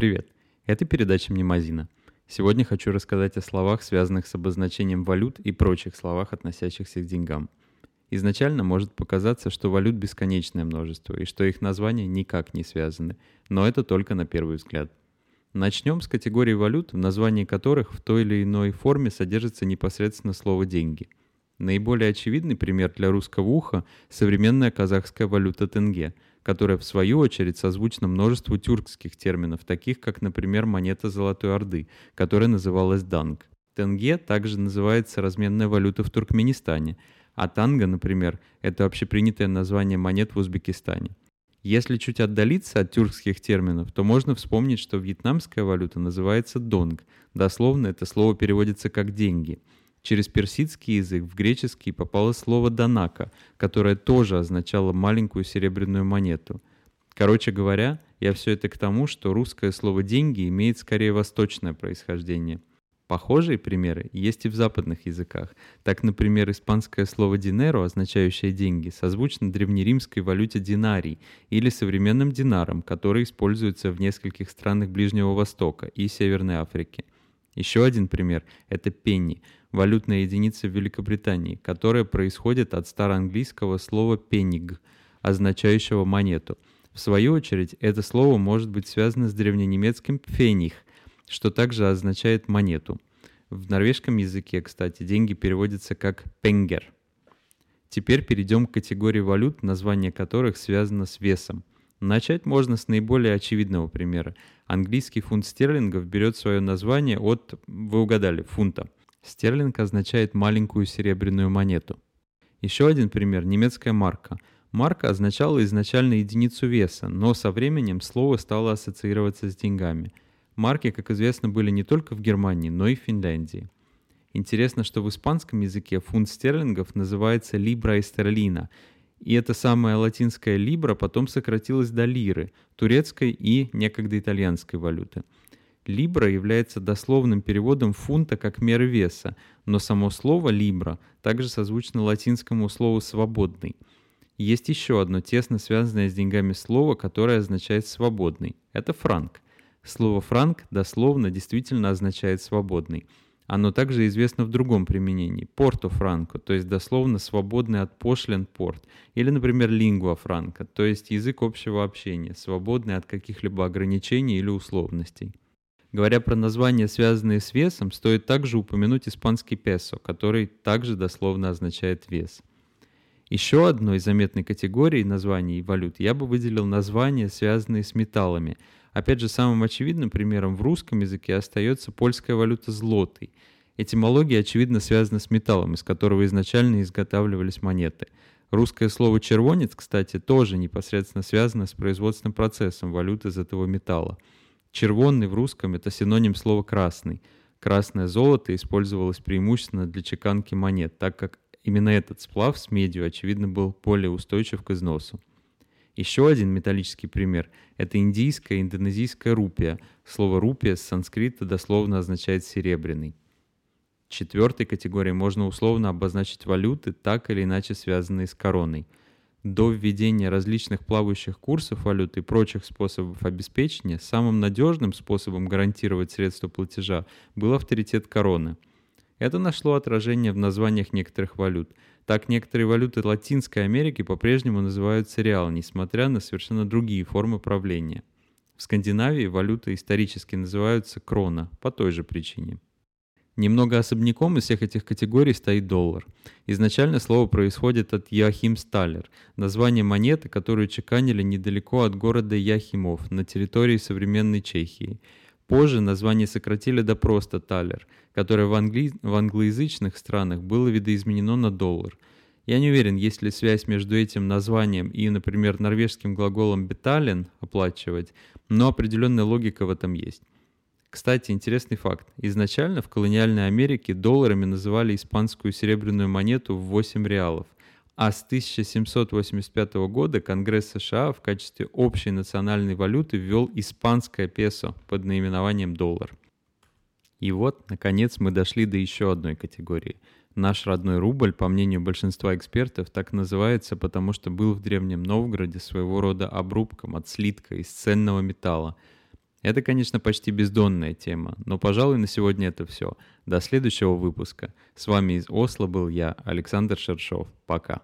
Привет! Это передача «Мнемозина». Сегодня хочу рассказать о словах, связанных с обозначением валют и прочих словах, относящихся к деньгам. Изначально может показаться, что валют бесконечное множество и что их названия никак не связаны, но это только на первый взгляд. Начнем с категории валют, в названии которых в той или иной форме содержится непосредственно слово «деньги». Наиболее очевидный пример для русского уха – современная казахская валюта тенге – которая в свою очередь созвучна множеству тюркских терминов, таких как, например, монета Золотой Орды, которая называлась данг. Тенге также называется разменная валюта в Туркменистане, а танга, например, это общепринятое название монет в Узбекистане. Если чуть отдалиться от тюркских терминов, то можно вспомнить, что вьетнамская валюта называется донг. Дословно это слово переводится как «деньги». Через персидский язык в греческий попало слово «донака», которое тоже означало маленькую серебряную монету. Короче говоря, я все это к тому, что русское слово «деньги» имеет скорее восточное происхождение. Похожие примеры есть и в западных языках. Так, например, испанское слово «динеро», означающее «деньги», созвучно древнеримской валюте динарий или современным динарам, который используется в нескольких странах Ближнего Востока и Северной Африки. Еще один пример – это пенни – валютная единица в Великобритании, которая происходит от староанглийского слова «пенниг», означающего монету. В свою очередь, это слово может быть связано с древненемецким «пфених», что также означает монету. В норвежском языке, кстати, деньги переводятся как «пенгер». Теперь перейдем к категории валют, название которых связано с весом. Начать можно с наиболее очевидного примера. Английский фунт стерлингов берет свое название от, вы угадали, фунта – Стерлинг означает маленькую серебряную монету. Еще один пример – немецкая марка. Марка означала изначально единицу веса, но со временем слово стало ассоциироваться с деньгами. Марки, как известно, были не только в Германии, но и в Финляндии. Интересно, что в испанском языке фунт стерлингов называется либра эстерлина, и эта самая латинская либра потом сократилась до лиры, турецкой и некогда итальянской валюты. Либра является дословным переводом фунта как меры веса, но само слово «либра» также созвучно латинскому слову «свободный». Есть еще одно тесно связанное с деньгами слово, которое означает «свободный». Это франк. Слово «франк» дословно действительно означает «свободный». Оно также известно в другом применении – порто франко, то есть дословно свободный от пошлин порт, или, например, лингва франка, то есть язык общего общения, свободный от каких-либо ограничений или условностей. Говоря про названия, связанные с весом, стоит также упомянуть испанский песо, который также дословно означает вес. Еще одной заметной категорией названий валют я бы выделил названия, связанные с металлами. Опять же, самым очевидным примером в русском языке остается польская валюта злотый. Этимология, очевидно, связана с металлом, из которого изначально изготавливались монеты. Русское слово «червонец», кстати, тоже непосредственно связано с производственным процессом валюты из этого металла. Червонный в русском – это синоним слова «красный». Красное золото использовалось преимущественно для чеканки монет, так как именно этот сплав с медью, очевидно, был более устойчив к износу. Еще один металлический пример – это индийская и индонезийская рупия. Слово «рупия» с санскрита дословно означает «серебряный». Четвертой категорией можно условно обозначить валюты, так или иначе связанные с короной – до введения различных плавающих курсов валют и прочих способов обеспечения, самым надежным способом гарантировать средства платежа был авторитет короны. Это нашло отражение в названиях некоторых валют. Так некоторые валюты Латинской Америки по-прежнему называются реал, несмотря на совершенно другие формы правления. В Скандинавии валюты исторически называются крона по той же причине. Немного особняком из всех этих категорий стоит доллар. Изначально слово происходит от Яхим Сталлер, название монеты, которую чеканили недалеко от города Яхимов на территории современной Чехии. Позже название сократили до просто Талер, которое в, англи... в англоязычных странах было видоизменено на доллар. Я не уверен, есть ли связь между этим названием и, например, норвежским глаголом «бетален» – «оплачивать», но определенная логика в этом есть. Кстати, интересный факт. Изначально в колониальной Америке долларами называли испанскую серебряную монету в 8 реалов, а с 1785 года Конгресс США в качестве общей национальной валюты ввел испанское песо под наименованием доллар. И вот, наконец, мы дошли до еще одной категории. Наш родной рубль, по мнению большинства экспертов, так называется, потому что был в Древнем Новгороде своего рода обрубком от слитка из ценного металла – Это, конечно, почти бездонная тема, но, пожалуй, на сегодня это все. До следующего выпуска. С вами из Осло был я, Александр Шершов. Пока.